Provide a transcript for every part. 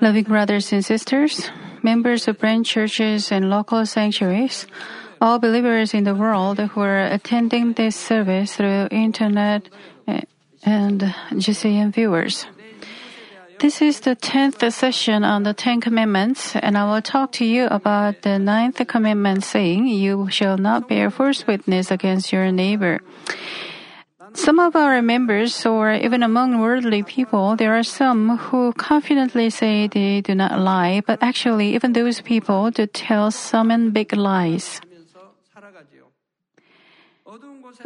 Loving brothers and sisters, members of branch churches and local sanctuaries, all believers in the world who are attending this service through internet and GCN viewers. This is the 10th session on the Ten Commandments, and I will talk to you about the ninth commandment saying, You shall not bear false witness against your neighbor. Some of our members, or even among worldly people, there are some who confidently say they do not lie, but actually, even those people do tell some and big lies.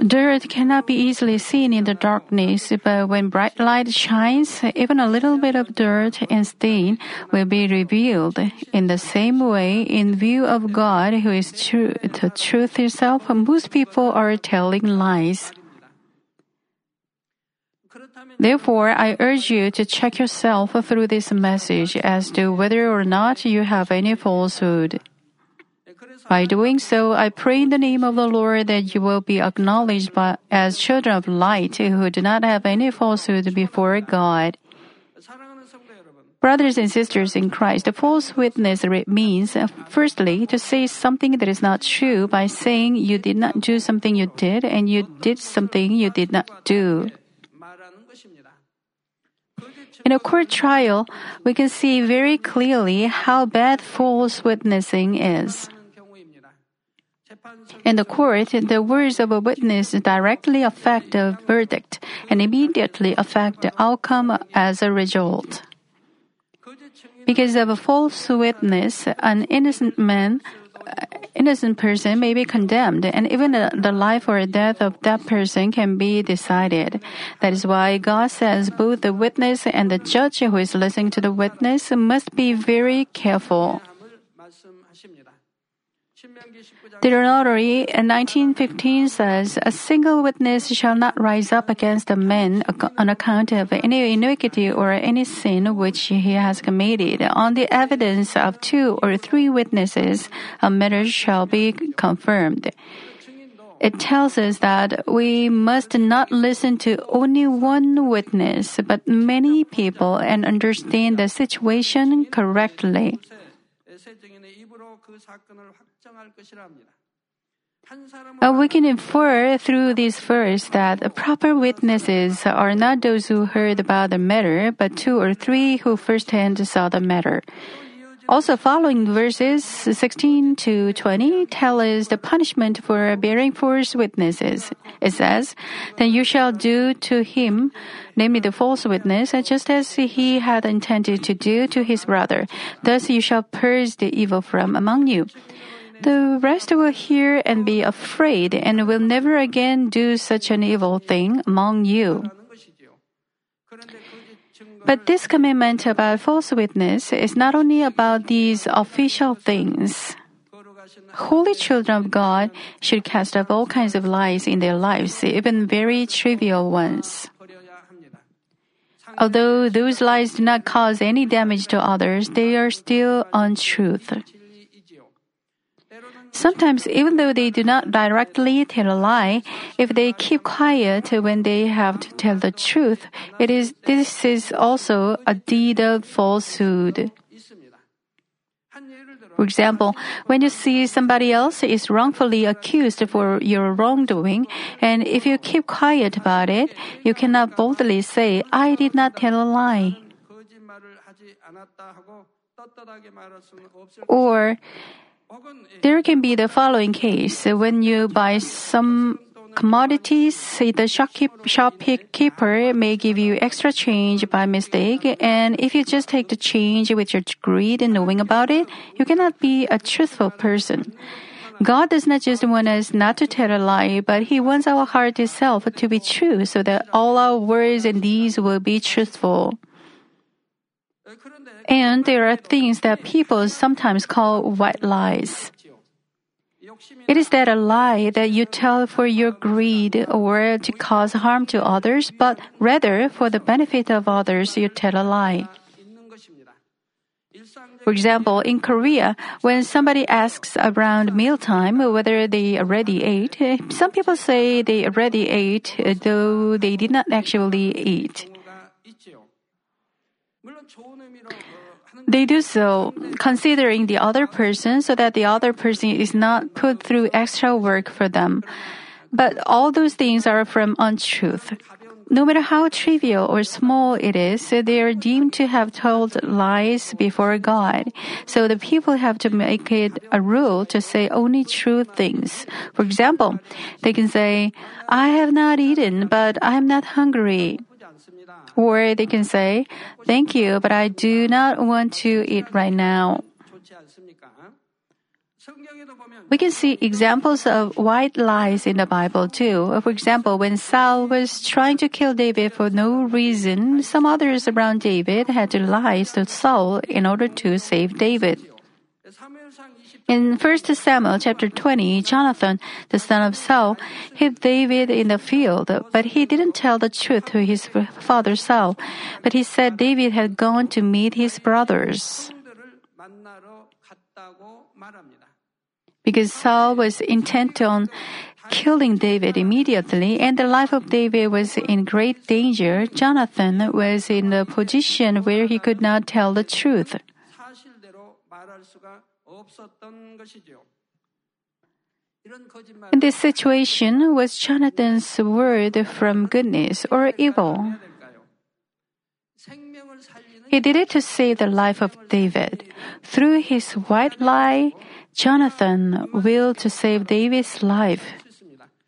Dirt cannot be easily seen in the darkness, but when bright light shines, even a little bit of dirt and stain will be revealed. In the same way, in view of God, who is true, the truth itself, most people are telling lies. Therefore, I urge you to check yourself through this message as to whether or not you have any falsehood. By doing so, I pray in the name of the Lord that you will be acknowledged by, as children of light who do not have any falsehood before God. Brothers and sisters in Christ, a false witness means, firstly, to say something that is not true by saying you did not do something you did and you did something you did not do. In a court trial, we can see very clearly how bad false witnessing is. In the court, the words of a witness directly affect the verdict and immediately affect the outcome as a result. Because of a false witness, an innocent man innocent person may be condemned, and even the life or death of that person can be decided. That is why God says both the witness and the judge who is listening to the witness must be very careful. Deuteronomy 19:15 says, "A single witness shall not rise up against a man on account of any iniquity or any sin which he has committed. On the evidence of two or three witnesses, a matter shall be confirmed." It tells us that we must not listen to only one witness, but many people and understand the situation correctly. We can infer through this verse that proper witnesses are not those who heard about the matter, but two or three who firsthand saw the matter. Also, following verses 16 to 20 tell us the punishment for bearing false witnesses. It says, Then you shall do to him, namely the false witness, just as he had intended to do to his brother. Thus you shall purge the evil from among you. The rest will hear and be afraid and will never again do such an evil thing among you. But this commandment about false witness is not only about these official things. Holy children of God should cast off all kinds of lies in their lives, even very trivial ones. Although those lies do not cause any damage to others, they are still untruth. Sometimes, even though they do not directly tell a lie, if they keep quiet when they have to tell the truth, it is this is also a deed of falsehood. For example, when you see somebody else is wrongfully accused for your wrongdoing, and if you keep quiet about it, you cannot boldly say, I did not tell a lie. Or there can be the following case. When you buy some commodities, the shopkeeper may give you extra change by mistake, and if you just take the change with your greed and knowing about it, you cannot be a truthful person. God does not just want us not to tell a lie, but He wants our heart itself to be true so that all our words and deeds will be truthful. And there are things that people sometimes call white lies. It is that a lie that you tell for your greed or to cause harm to others, but rather for the benefit of others you tell a lie. For example, in Korea, when somebody asks around mealtime whether they already ate, some people say they already ate, though they did not actually eat. They do so considering the other person so that the other person is not put through extra work for them. But all those things are from untruth. No matter how trivial or small it is, they are deemed to have told lies before God. So the people have to make it a rule to say only true things. For example, they can say, I have not eaten, but I am not hungry. Or they can say, Thank you, but I do not want to eat right now. We can see examples of white lies in the Bible too. For example, when Saul was trying to kill David for no reason, some others around David had to lie to Saul in order to save David. In 1 Samuel chapter 20, Jonathan, the son of Saul, hid David in the field, but he didn't tell the truth to his father Saul, but he said David had gone to meet his brothers. Because Saul was intent on killing David immediately, and the life of David was in great danger, Jonathan was in a position where he could not tell the truth. In this situation, was Jonathan's word from goodness or evil? He did it to save the life of David. Through his white lie, Jonathan willed to save David's life.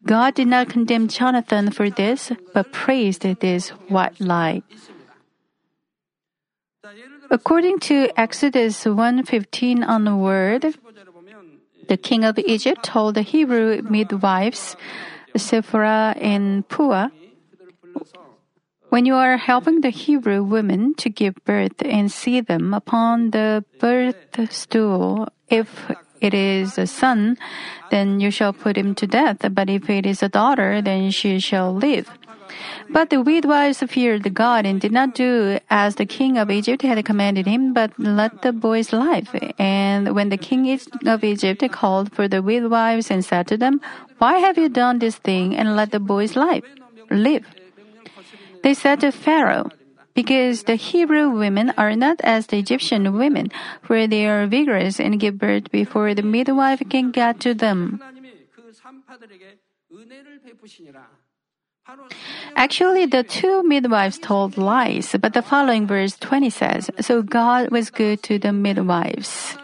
God did not condemn Jonathan for this, but praised this white lie. According to Exodus 1:15 onward, the king of Egypt told the Hebrew midwives, Shiphrah and Puah, when you are helping the Hebrew women to give birth and see them upon the birth stool, if it is a son, then you shall put him to death. But if it is a daughter, then she shall live. But the midwives feared God and did not do as the king of Egypt had commanded him, but let the boys live. And when the king of Egypt called for the midwives and said to them, Why have you done this thing and let the boys live? Live. They said to Pharaoh, because the Hebrew women are not as the Egyptian women, where they are vigorous and give birth before the midwife can get to them. Actually, the two midwives told lies, but the following verse 20 says, So God was good to the midwives.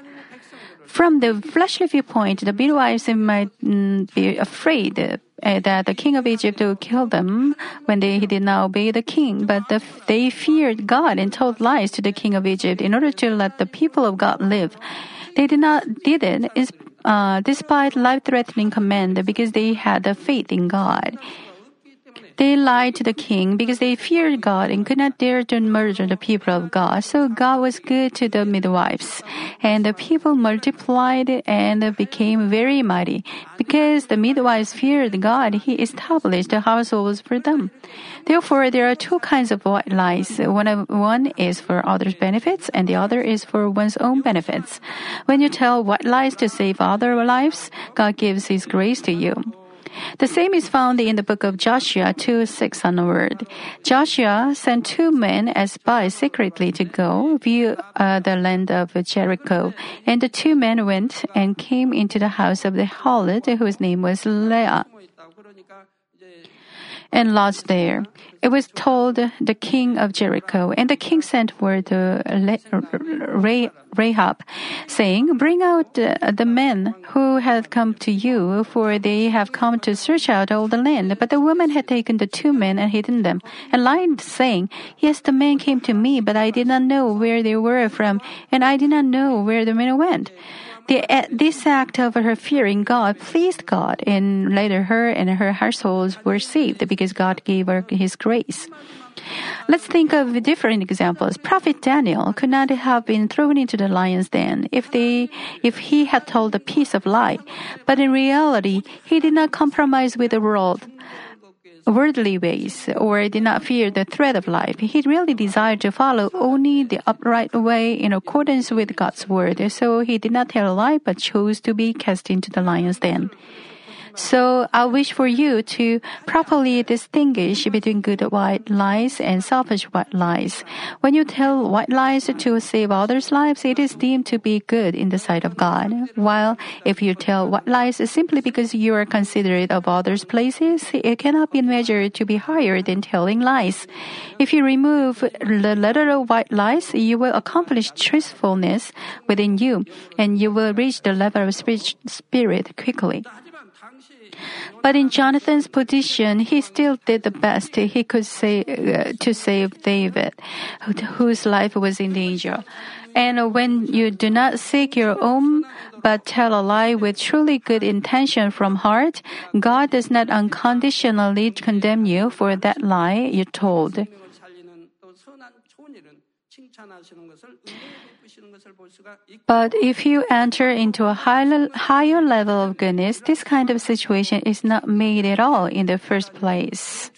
From the fleshly viewpoint, the midwives might mm, be afraid that the king of Egypt would kill them when they did not obey the king. But the, they feared God and told lies to the king of Egypt in order to let the people of God live. They did not did it uh, despite life-threatening command because they had the faith in God. They lied to the king because they feared God and could not dare to murder the people of God. So God was good to the midwives. And the people multiplied and became very mighty. Because the midwives feared God, he established households for them. Therefore, there are two kinds of white lies. One, of, one is for others' benefits and the other is for one's own benefits. When you tell white lies to save other lives, God gives His grace to you. The same is found in the book of Joshua 2 6 onward. Joshua sent two men as spies secretly to go view uh, the land of Jericho. And the two men went and came into the house of the harlot whose name was Leah and lodged there. It was told the king of Jericho, and the king sent word to Rahab, saying, Bring out uh, the men who had come to you, for they have come to search out all the land. But the woman had taken the two men and hidden them, and lied, saying, Yes, the men came to me, but I did not know where they were from, and I did not know where the men went. The, uh, this act of her fearing God pleased God, and later her and her households were saved because God gave her His grace. Let's think of different examples. Prophet Daniel could not have been thrown into the lion's den if they, if he had told a piece of lie. But in reality, he did not compromise with the world worldly ways or did not fear the threat of life. He really desired to follow only the upright way in accordance with God's word. So he did not tell a lie but chose to be cast into the lion's den. So I wish for you to properly distinguish between good white lies and selfish white lies. When you tell white lies to save others' lives, it is deemed to be good in the sight of God. While if you tell white lies simply because you are considerate of others' places, it cannot be measured to be higher than telling lies. If you remove the letter of white lies, you will accomplish truthfulness within you, and you will reach the level of spirit quickly. But in Jonathan's position, he still did the best he could say uh, to save David, whose life was in danger. And when you do not seek your own, but tell a lie with truly good intention from heart, God does not unconditionally condemn you for that lie you told. But if you enter into a higher, level of goodness, this kind of situation is not made at all in the first place.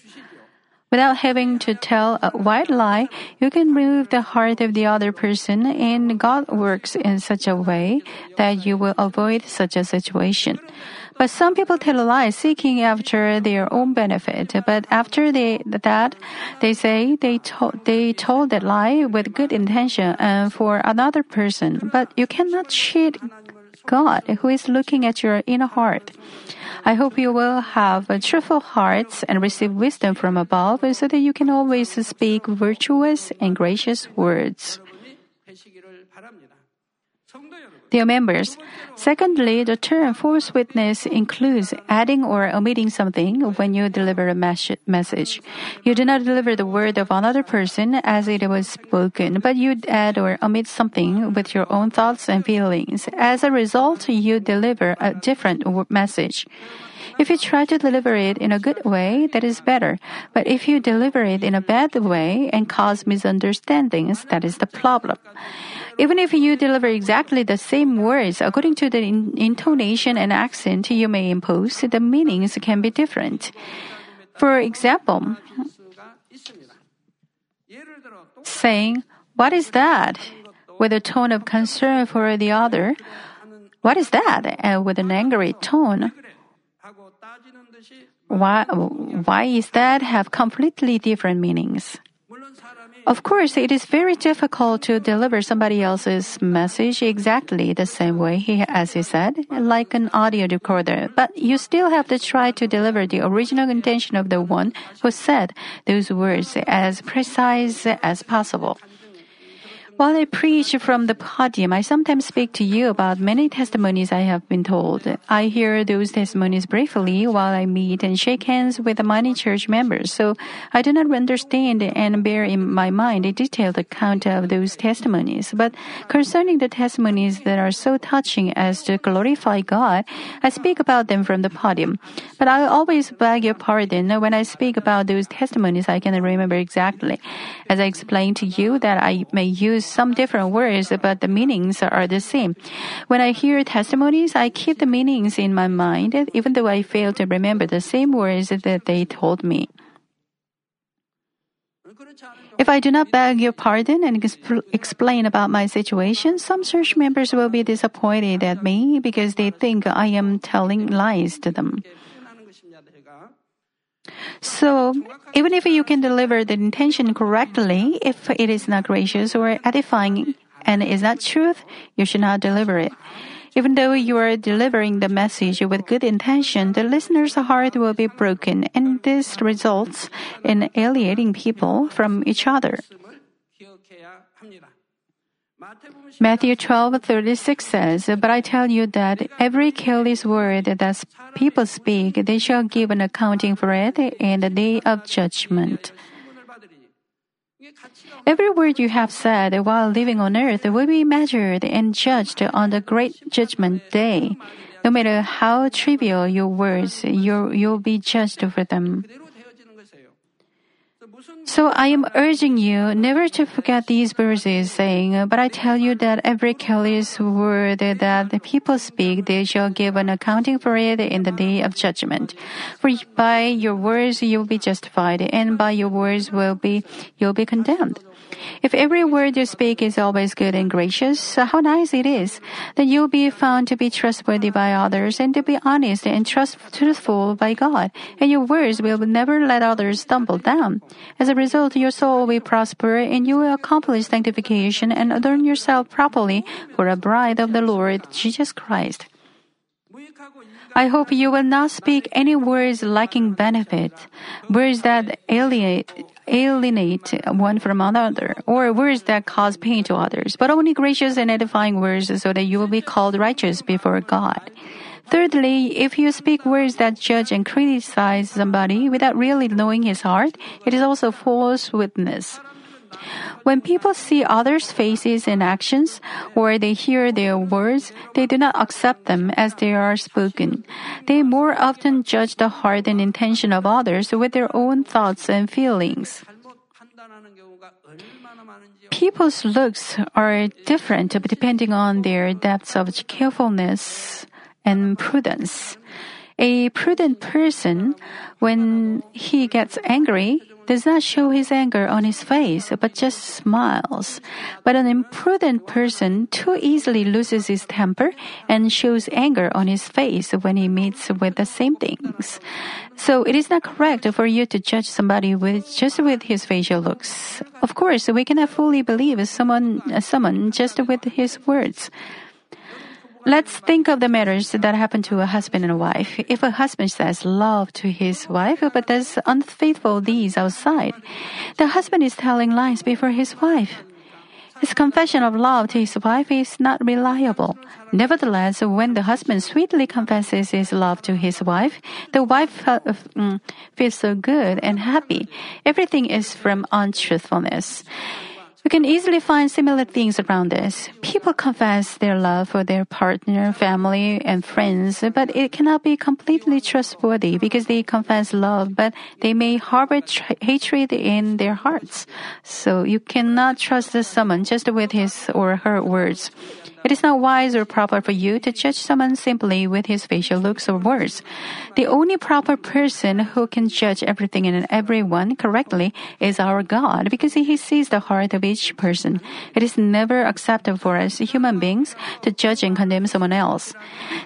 Without having to tell a white lie, you can move the heart of the other person, and God works in such a way that you will avoid such a situation. But some people tell a lie seeking after their own benefit. But after they, that, they say they told, they told that lie with good intention and for another person. But you cannot cheat God who is looking at your inner heart. I hope you will have a truthful hearts and receive wisdom from above so that you can always speak virtuous and gracious words. Dear members, secondly, the term false witness includes adding or omitting something when you deliver a message. You do not deliver the word of another person as it was spoken, but you add or omit something with your own thoughts and feelings. As a result, you deliver a different message. If you try to deliver it in a good way, that is better. But if you deliver it in a bad way and cause misunderstandings, that is the problem. Even if you deliver exactly the same words according to the in- intonation and accent you may impose, the meanings can be different. For example, saying, What is that? with a tone of concern for the other. What is that? And with an angry tone. Why, why is that have completely different meanings? Of course, it is very difficult to deliver somebody else's message exactly the same way he, as he said, like an audio recorder. But you still have to try to deliver the original intention of the one who said those words as precise as possible. While I preach from the podium, I sometimes speak to you about many testimonies I have been told. I hear those testimonies briefly while I meet and shake hands with many church members, so I do not understand and bear in my mind a detailed account of those testimonies. But concerning the testimonies that are so touching as to glorify God, I speak about them from the podium. But I always beg your pardon when I speak about those testimonies I cannot remember exactly. As I explained to you that I may use some different words, but the meanings are the same. When I hear testimonies, I keep the meanings in my mind, even though I fail to remember the same words that they told me. If I do not beg your pardon and exp- explain about my situation, some church members will be disappointed at me because they think I am telling lies to them. So, even if you can deliver the intention correctly, if it is not gracious or edifying and is not truth, you should not deliver it. Even though you are delivering the message with good intention, the listener's heart will be broken, and this results in alienating people from each other. Matthew 12:36 says, "But I tell you that every careless word that people speak, they shall give an accounting for it in the day of judgment." Every word you have said while living on earth will be measured and judged on the great judgment day. No matter how trivial your words, you you'll be judged for them. So I am urging you never to forget these verses, saying, But I tell you that every careless word that the people speak, they shall give an accounting for it in the day of judgment. For by your words you will be justified, and by your words will be you'll be condemned. If every word you speak is always good and gracious, uh, how nice it is. Then you'll be found to be trustworthy by others and to be honest and truthful by God. And your words will never let others stumble down. As a result, your soul will prosper and you will accomplish sanctification and adorn yourself properly for a bride of the Lord Jesus Christ. I hope you will not speak any words lacking benefit, words that alienate, alienate one from another, or words that cause pain to others, but only gracious and edifying words so that you will be called righteous before God. Thirdly, if you speak words that judge and criticize somebody without really knowing his heart, it is also false witness. When people see others' faces and actions, or they hear their words, they do not accept them as they are spoken. They more often judge the heart and intention of others with their own thoughts and feelings. People's looks are different depending on their depths of carefulness and prudence. A prudent person, when he gets angry, does not show his anger on his face, but just smiles. But an imprudent person too easily loses his temper and shows anger on his face when he meets with the same things. So it is not correct for you to judge somebody with just with his facial looks. Of course, we cannot fully believe someone, someone just with his words. Let's think of the marriage that happened to a husband and a wife. If a husband says love to his wife but does unfaithful deeds outside, the husband is telling lies before his wife. His confession of love to his wife is not reliable. Nevertheless, when the husband sweetly confesses his love to his wife, the wife uh, um, feels so good and happy. Everything is from untruthfulness. We can easily find similar things around us. People confess their love for their partner, family, and friends, but it cannot be completely trustworthy because they confess love, but they may harbor tra- hatred in their hearts. So you cannot trust someone just with his or her words. It is not wise or proper for you to judge someone simply with his facial looks or words. The only proper person who can judge everything and everyone correctly is our God because he sees the heart of each person. It is never acceptable for us human beings to judge and condemn someone else.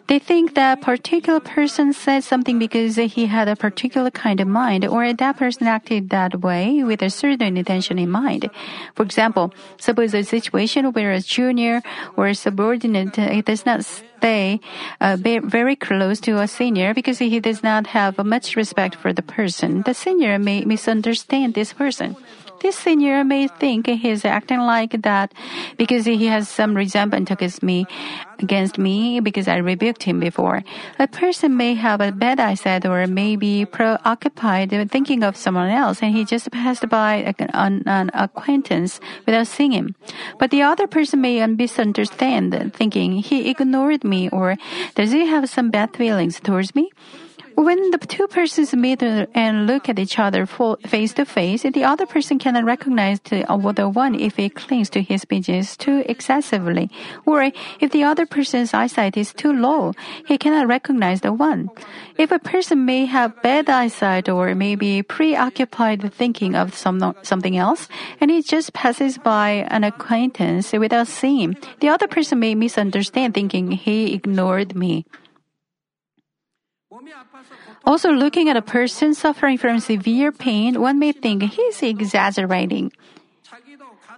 They think that particular person said something because he had a particular kind of mind or that person acted that way with a certain intention in mind. For example, suppose a situation where a junior or subordinate does not stay uh, very close to a senior because he does not have much respect for the person. The senior may misunderstand this person. This senior may think he is acting like that because he has some resentment against me, against me because I rebuked him before. A person may have a bad eyesight or may be preoccupied thinking of someone else and he just passed by an, an acquaintance without seeing him. But the other person may misunderstand thinking he ignored me or does he have some bad feelings towards me? When the two persons meet and look at each other face to face, the other person cannot recognize the, uh, other one if he clings to his business too excessively, or if the other person's eyesight is too low, he cannot recognize the one. If a person may have bad eyesight or may be preoccupied thinking of some, something else, and he just passes by an acquaintance without seeing, the other person may misunderstand thinking he ignored me. Also, looking at a person suffering from severe pain, one may think he's exaggerating.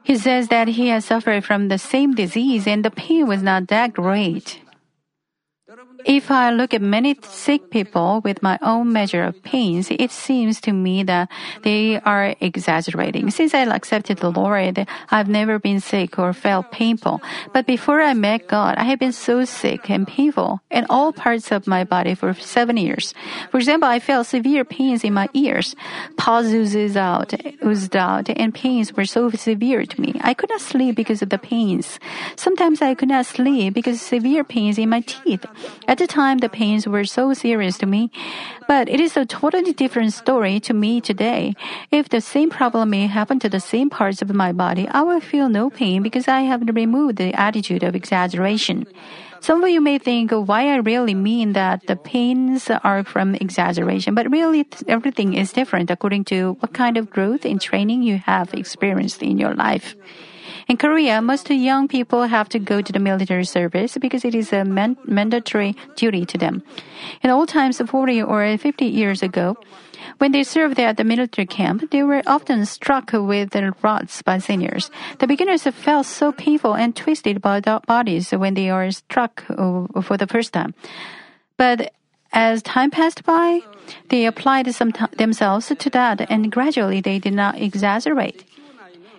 He says that he has suffered from the same disease and the pain was not that great. If I look at many sick people with my own measure of pains, it seems to me that they are exaggerating. Since I accepted the Lord, I've never been sick or felt painful. But before I met God, I have been so sick and painful in all parts of my body for seven years. For example, I felt severe pains in my ears. Pus oozes out, oozed out, and pains were so severe to me. I could not sleep because of the pains. Sometimes I could not sleep because of severe pains in my teeth. At the time, the pains were so serious to me, but it is a totally different story to me today. If the same problem may happen to the same parts of my body, I will feel no pain because I have removed the attitude of exaggeration. Some of you may think why I really mean that the pains are from exaggeration, but really everything is different according to what kind of growth and training you have experienced in your life. In Korea, most young people have to go to the military service because it is a man- mandatory duty to them. In old times, 40 or 50 years ago, when they served at the military camp, they were often struck with rods by seniors. The beginners felt so painful and twisted by their bodies when they are struck uh, for the first time. But as time passed by, they applied some t- themselves to that and gradually they did not exaggerate.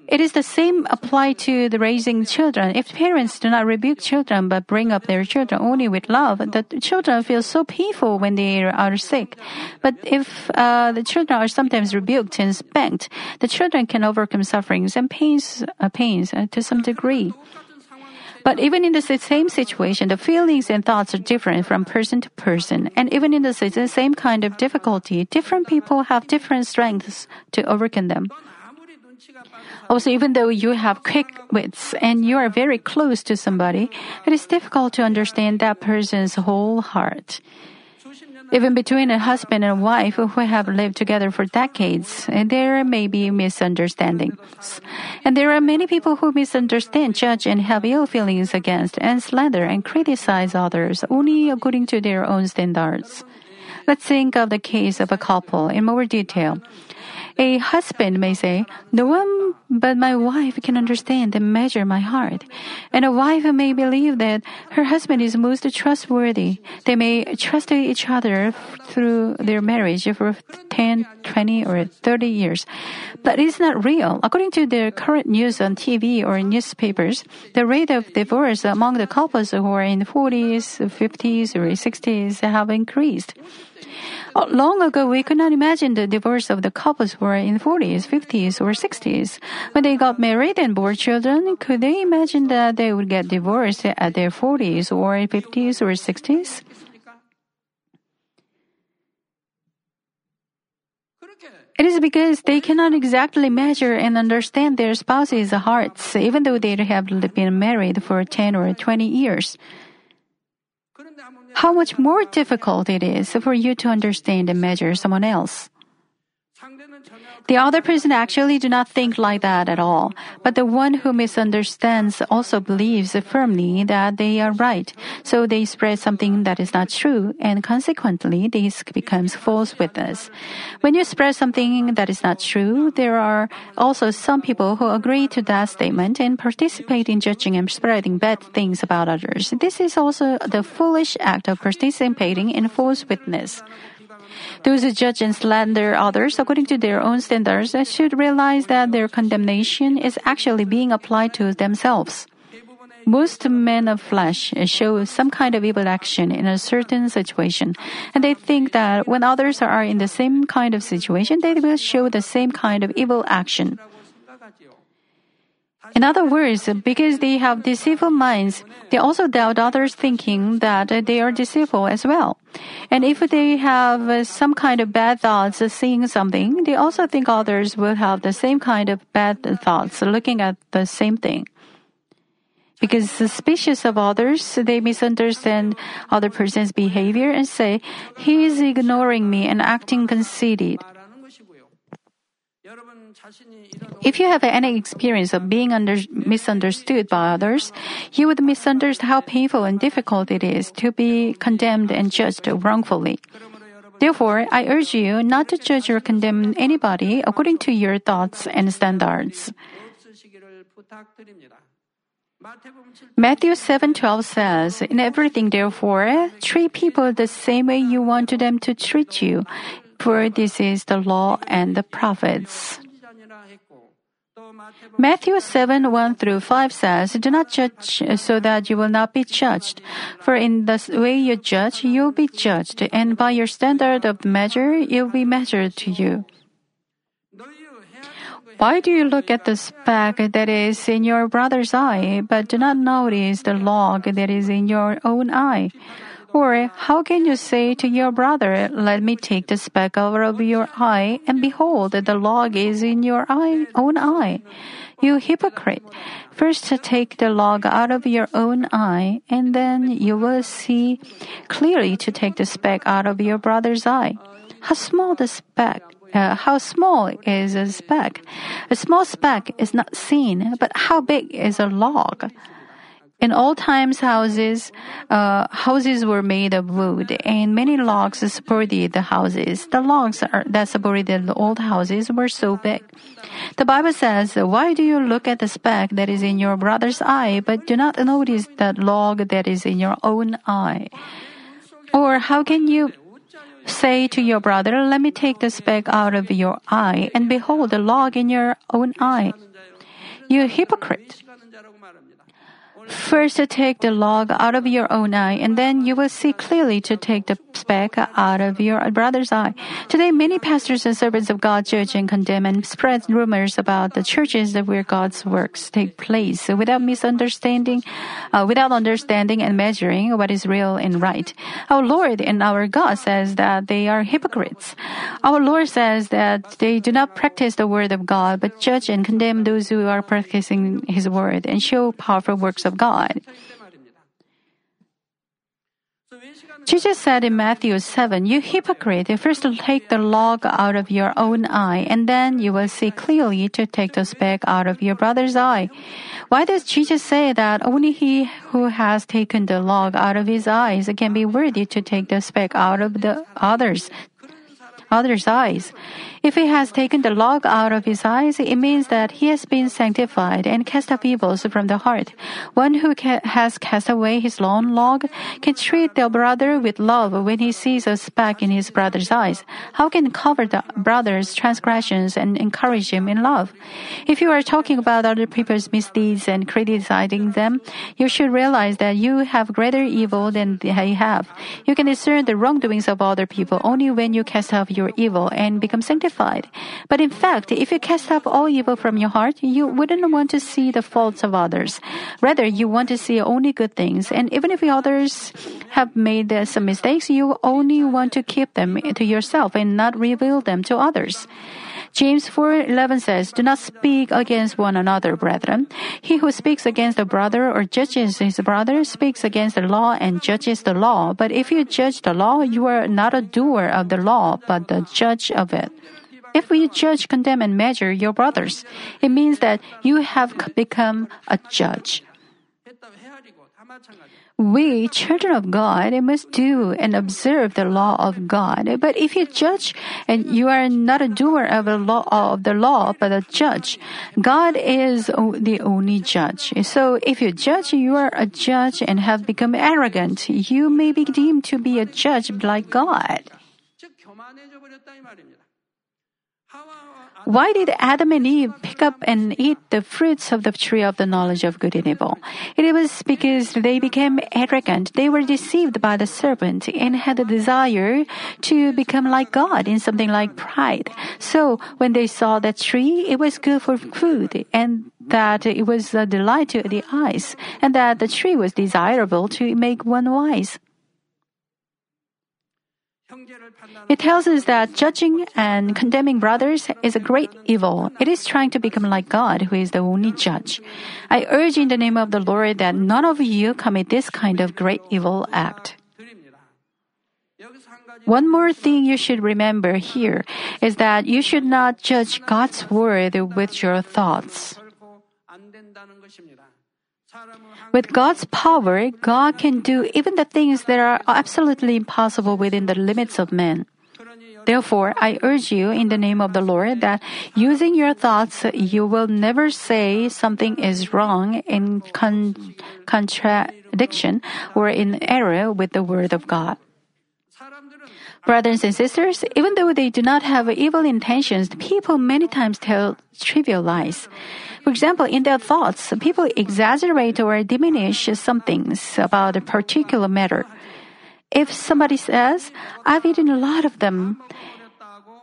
It is the same applied to the raising children. If parents do not rebuke children but bring up their children only with love, the children feel so painful when they are sick. But if uh, the children are sometimes rebuked and spanked, the children can overcome sufferings and pains, uh, pains uh, to some degree. But even in the same situation, the feelings and thoughts are different from person to person. And even in the same kind of difficulty, different people have different strengths to overcome them. Also, even though you have quick wits and you are very close to somebody, it is difficult to understand that person's whole heart. Even between a husband and wife who have lived together for decades, there may be misunderstandings. And there are many people who misunderstand, judge, and have ill feelings against, and slander and criticize others only according to their own standards. Let's think of the case of a couple in more detail. A husband may say, No one but my wife can understand and measure my heart. And a wife may believe that her husband is most trustworthy. They may trust each other through their marriage for 10, 20, or 30 years. But it's not real. According to the current news on TV or newspapers, the rate of divorce among the couples who are in 40s, 50s, or 60s have increased. Long ago, we could not imagine the divorce of the couples who were in 40s, 50s, or 60s. When they got married and bore children, could they imagine that they would get divorced at their 40s or 50s or 60s? It is because they cannot exactly measure and understand their spouse's hearts, even though they have been married for 10 or 20 years how much more difficult it is for you to understand and measure someone else. The other person actually do not think like that at all, but the one who misunderstands also believes firmly that they are right, so they spread something that is not true, and consequently this becomes false witness. When you spread something that is not true, there are also some people who agree to that statement and participate in judging and spreading bad things about others. This is also the foolish act of participating in false witness. Those who judge and slander others according to their own standards should realize that their condemnation is actually being applied to themselves. Most men of flesh show some kind of evil action in a certain situation, and they think that when others are in the same kind of situation, they will show the same kind of evil action. In other words, because they have deceitful minds, they also doubt others thinking that they are deceitful as well. And if they have some kind of bad thoughts seeing something, they also think others will have the same kind of bad thoughts looking at the same thing. Because suspicious of others, they misunderstand other person's behavior and say, he is ignoring me and acting conceited. If you have any experience of being under, misunderstood by others, you would misunderstand how painful and difficult it is to be condemned and judged wrongfully. Therefore, I urge you not to judge or condemn anybody according to your thoughts and standards. Matthew 7:12 says, "In everything therefore, treat people the same way you want them to treat you, for this is the law and the prophets." Matthew 7 1 through 5 says, Do not judge so that you will not be judged. For in the way you judge, you will be judged, and by your standard of measure, you'll be measured to you. Why do you look at the speck that is in your brother's eye, but do not notice the log that is in your own eye? Or how can you say to your brother, Let me take the speck out of your eye, and behold, the log is in your eye, own eye? You hypocrite! First take the log out of your own eye, and then you will see clearly to take the speck out of your brother's eye. How small the speck uh, how small is a speck? A small speck is not seen, but how big is a log? In old times, houses uh, houses were made of wood, and many logs supported the houses. The logs are, that supported the old houses were so big. The Bible says, "Why do you look at the speck that is in your brother's eye, but do not notice that log that is in your own eye?" Or how can you Say to your brother, Let me take the speck out of your eye, and behold the log in your own eye. You hypocrite. First, take the log out of your own eye, and then you will see clearly to take the speck out of your brother's eye. Today, many pastors and servants of God judge and condemn and spread rumors about the churches where God's works take place without misunderstanding, uh, without understanding and measuring what is real and right. Our Lord and our God says that they are hypocrites. Our Lord says that they do not practice the word of God, but judge and condemn those who are practicing His word and show powerful works of God. Jesus said in Matthew 7, You hypocrite, first take the log out of your own eye, and then you will see clearly to take the speck out of your brother's eye. Why does Jesus say that only he who has taken the log out of his eyes can be worthy to take the speck out of the others other's eyes. If he has taken the log out of his eyes, it means that he has been sanctified and cast off evils from the heart. One who ca- has cast away his own log can treat their brother with love when he sees a speck in his brother's eyes. How can cover the brother's transgressions and encourage him in love? If you are talking about other people's misdeeds and criticizing them, you should realize that you have greater evil than they have. You can discern the wrongdoings of other people only when you cast off your evil and become sanctified. But in fact, if you cast off all evil from your heart, you wouldn't want to see the faults of others. Rather, you want to see only good things. And even if others have made some mistakes, you only want to keep them to yourself and not reveal them to others. James 4:11 says, "Do not speak against one another, brethren. He who speaks against a brother or judges his brother speaks against the law and judges the law. But if you judge the law, you are not a doer of the law, but the judge of it." If we judge, condemn, and measure your brothers, it means that you have become a judge. We, children of God, must do and observe the law of God. But if you judge and you are not a doer of the law of the law, but a judge, God is the only judge. So if you judge, you are a judge and have become arrogant. You may be deemed to be a judge like God. Why did Adam and Eve pick up and eat the fruits of the tree of the knowledge of good and evil? It was because they became arrogant. They were deceived by the serpent and had a desire to become like God in something like pride. So when they saw that tree, it was good for food and that it was a delight to the eyes and that the tree was desirable to make one wise. It tells us that judging and condemning brothers is a great evil. It is trying to become like God, who is the only judge. I urge in the name of the Lord that none of you commit this kind of great evil act. One more thing you should remember here is that you should not judge God's word with your thoughts. With God's power, God can do even the things that are absolutely impossible within the limits of man. Therefore, I urge you in the name of the Lord that using your thoughts, you will never say something is wrong in con- contradiction or in error with the word of God. Brothers and sisters, even though they do not have evil intentions, people many times tell trivial lies. For example, in their thoughts, people exaggerate or diminish some things about a particular matter. If somebody says, I've eaten a lot of them,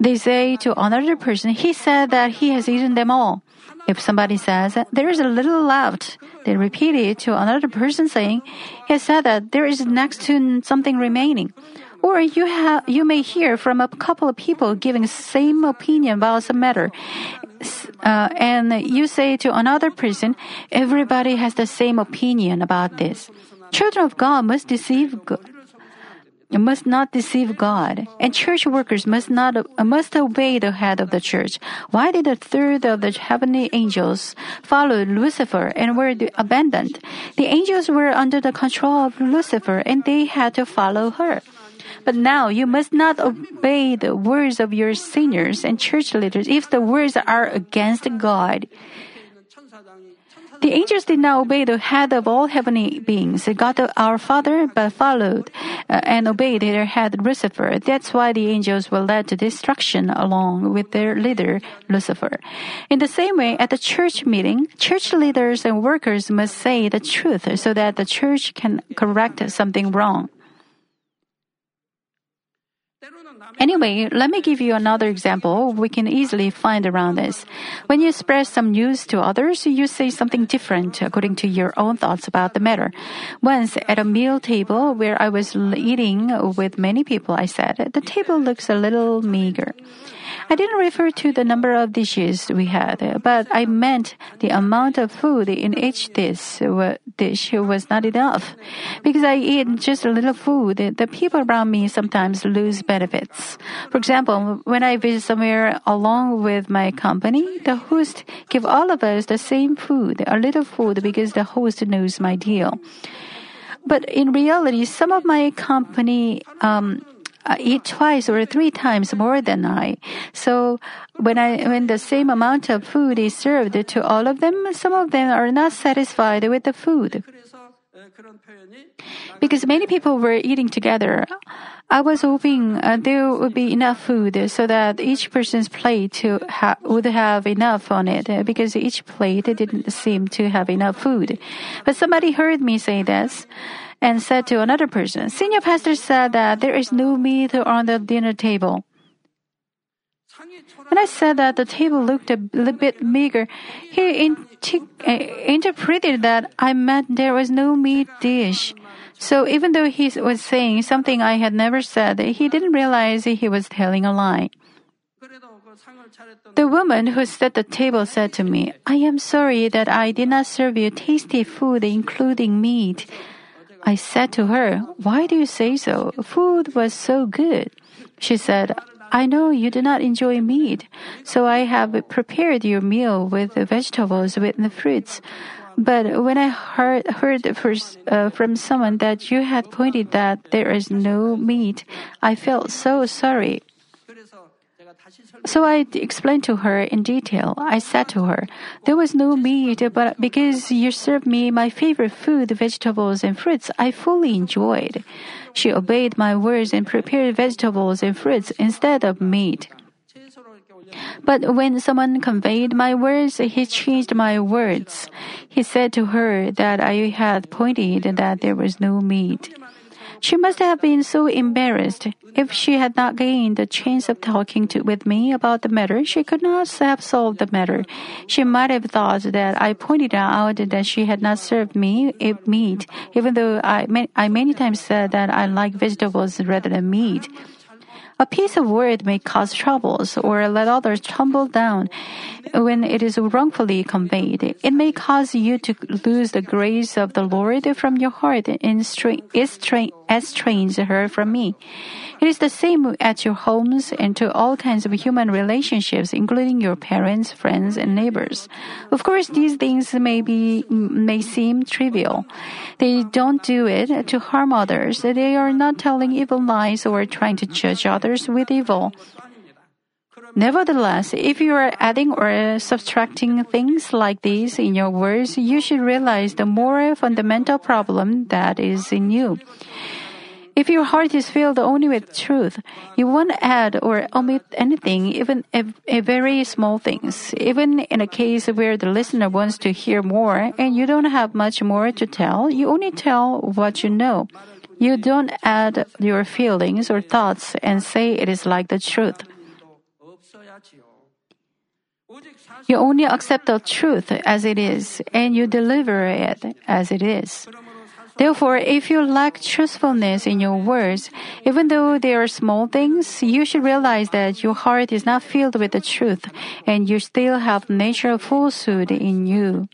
they say to another person, he said that he has eaten them all. If somebody says, there is a little left, they repeat it to another person saying, he said that there is next to something remaining. Or you have, you may hear from a couple of people giving same opinion about some matter. Uh, and you say to another person, everybody has the same opinion about this. Children of God must deceive must not deceive God, and church workers must not must obey the head of the church. Why did a third of the heavenly angels follow Lucifer and were abandoned? The angels were under the control of Lucifer, and they had to follow her. But now you must not obey the words of your seniors and church leaders if the words are against God. The angels did not obey the head of all heavenly beings, God our Father, but followed uh, and obeyed their head Lucifer. That's why the angels were led to destruction along with their leader Lucifer. In the same way, at the church meeting, church leaders and workers must say the truth so that the church can correct something wrong. Anyway, let me give you another example we can easily find around this. When you express some news to others, you say something different according to your own thoughts about the matter. Once at a meal table where I was eating with many people, I said, the table looks a little meager. I didn't refer to the number of dishes we had, but I meant the amount of food in each dish, was not enough. Because I eat just a little food, the people around me sometimes lose benefits. For example, when I visit somewhere along with my company, the host give all of us the same food, a little food because the host knows my deal. But in reality, some of my company um, uh, eat twice or three times more than I. So when I when the same amount of food is served to all of them, some of them are not satisfied with the food. Because many people were eating together, I was hoping uh, there would be enough food so that each person's plate ha- would have enough on it because each plate didn't seem to have enough food. But somebody heard me say this and said to another person, Senior pastor said that there is no meat on the dinner table. When I said that the table looked a little bit meager, he uh, interpreted that I meant there was no meat dish. So even though he was saying something I had never said, he didn't realize he was telling a lie. The woman who set the table said to me, I am sorry that I did not serve you tasty food including meat. I said to her, Why do you say so? Food was so good. She said, I know you do not enjoy meat, so I have prepared your meal with vegetables with the fruits. But when I heard, heard first, uh, from someone that you had pointed that there is no meat, I felt so sorry. So I explained to her in detail. I said to her, There was no meat, but because you served me my favorite food, vegetables and fruits, I fully enjoyed. She obeyed my words and prepared vegetables and fruits instead of meat. But when someone conveyed my words, he changed my words. He said to her that I had pointed that there was no meat. She must have been so embarrassed. If she had not gained the chance of talking to, with me about the matter, she could not have solved the matter. She might have thought that I pointed out that she had not served me meat, even though I, I many times said that I like vegetables rather than meat. A piece of word may cause troubles or let others tumble down when it is wrongfully conveyed. It may cause you to lose the grace of the Lord from your heart and estrange her from me. It is the same at your homes and to all kinds of human relationships, including your parents, friends, and neighbors. Of course, these things may be may seem trivial. They don't do it to harm others. They are not telling evil lies or trying to judge others with evil. Nevertheless, if you are adding or subtracting things like these in your words, you should realize the more fundamental problem that is in you. If your heart is filled only with truth, you won't add or omit anything, even a, a very small things. Even in a case where the listener wants to hear more and you don't have much more to tell, you only tell what you know. You don't add your feelings or thoughts and say it is like the truth. You only accept the truth as it is, and you deliver it as it is. Therefore, if you lack truthfulness in your words, even though they are small things, you should realize that your heart is not filled with the truth, and you still have natural falsehood in you.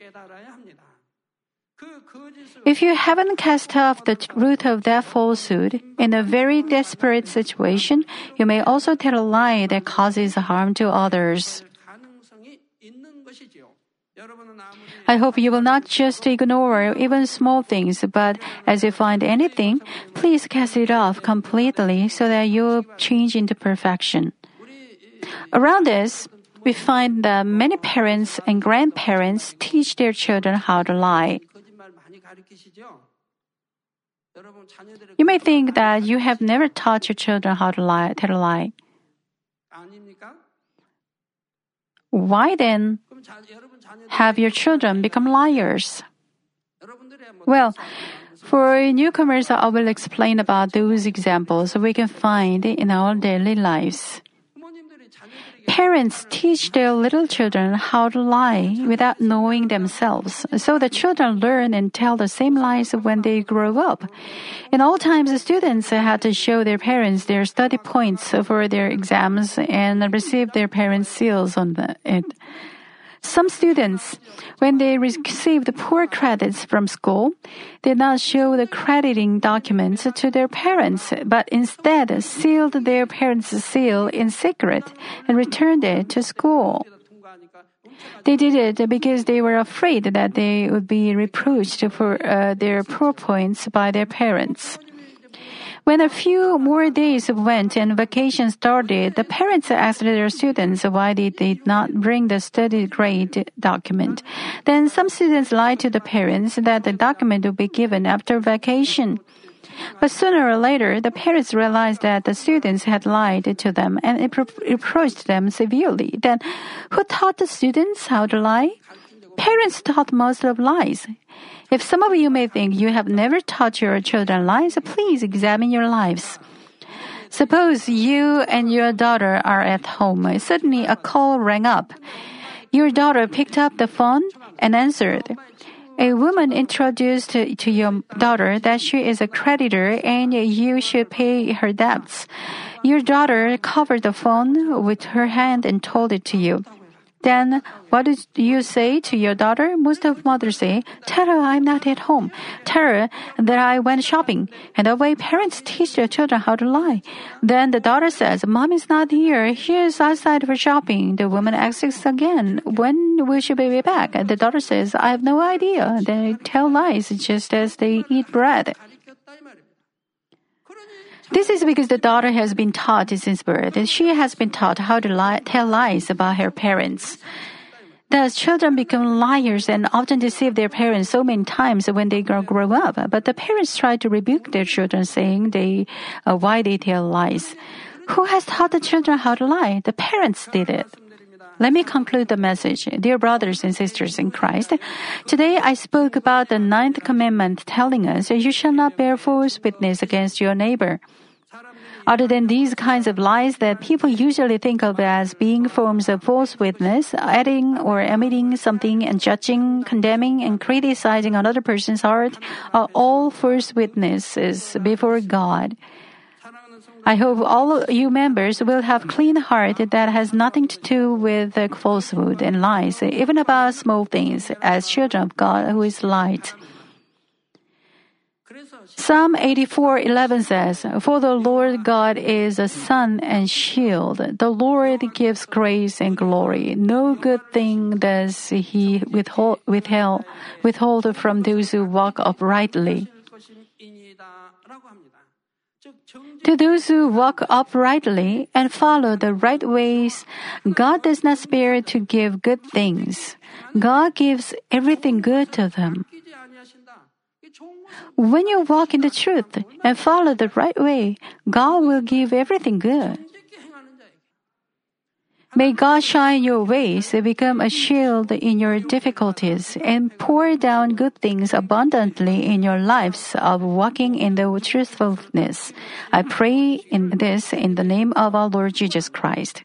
If you haven't cast off the root of that falsehood, in a very desperate situation, you may also tell a lie that causes harm to others. I hope you will not just ignore even small things, but as you find anything, please cast it off completely so that you will change into perfection. Around this, we find that many parents and grandparents teach their children how to lie. You may think that you have never taught your children how to lie, tell a lie. Why then have your children become liars? Well, for newcomers, I will explain about those examples we can find in our daily lives. Parents teach their little children how to lie without knowing themselves, so the children learn and tell the same lies when they grow up. In all times, students had to show their parents their study points for their exams and receive their parents' seals on it. Some students, when they received poor credits from school, did not show the crediting documents to their parents, but instead sealed their parents' seal in secret and returned it to school. They did it because they were afraid that they would be reproached for uh, their poor points by their parents. When a few more days went and vacation started, the parents asked their students why they did not bring the study grade document. Then some students lied to the parents that the document would be given after vacation. But sooner or later, the parents realized that the students had lied to them and reproached them severely. Then, who taught the students how to lie? Parents taught most of lies. If some of you may think you have never taught your children lies, please examine your lives. Suppose you and your daughter are at home. Suddenly a call rang up. Your daughter picked up the phone and answered. A woman introduced to your daughter that she is a creditor and you should pay her debts. Your daughter covered the phone with her hand and told it to you. Then, what do you say to your daughter? Most of mothers say, Tell her I'm not at home. Tell her that I went shopping. And the way parents teach their children how to lie. Then the daughter says, Mom is not here. She is outside for shopping. The woman asks again, When will she be back? And the daughter says, I have no idea. They tell lies just as they eat bread. This is because the daughter has been taught since birth. And she has been taught how to lie, tell lies about her parents. Thus, children become liars and often deceive their parents so many times when they grow up. But the parents try to rebuke their children, saying they uh, why they tell lies. Who has taught the children how to lie? The parents did it. Let me conclude the message. Dear brothers and sisters in Christ, today I spoke about the ninth commandment telling us you shall not bear false witness against your neighbor. Other than these kinds of lies that people usually think of as being forms of false witness, adding or omitting something and judging, condemning, and criticizing another person's heart are all false witnesses before God. I hope all you members will have clean heart that has nothing to do with falsehood and lies, even about small things, as children of God who is light. Psalm 84:11 says, "For the Lord God is a sun and shield. The Lord gives grace and glory. No good thing does He withhold, withheld, withhold from those who walk uprightly." To those who walk uprightly and follow the right ways, God does not spare to give good things. God gives everything good to them. When you walk in the truth and follow the right way, God will give everything good. May God shine your ways, become a shield in your difficulties, and pour down good things abundantly in your lives of walking in the truthfulness. I pray in this in the name of our Lord Jesus Christ.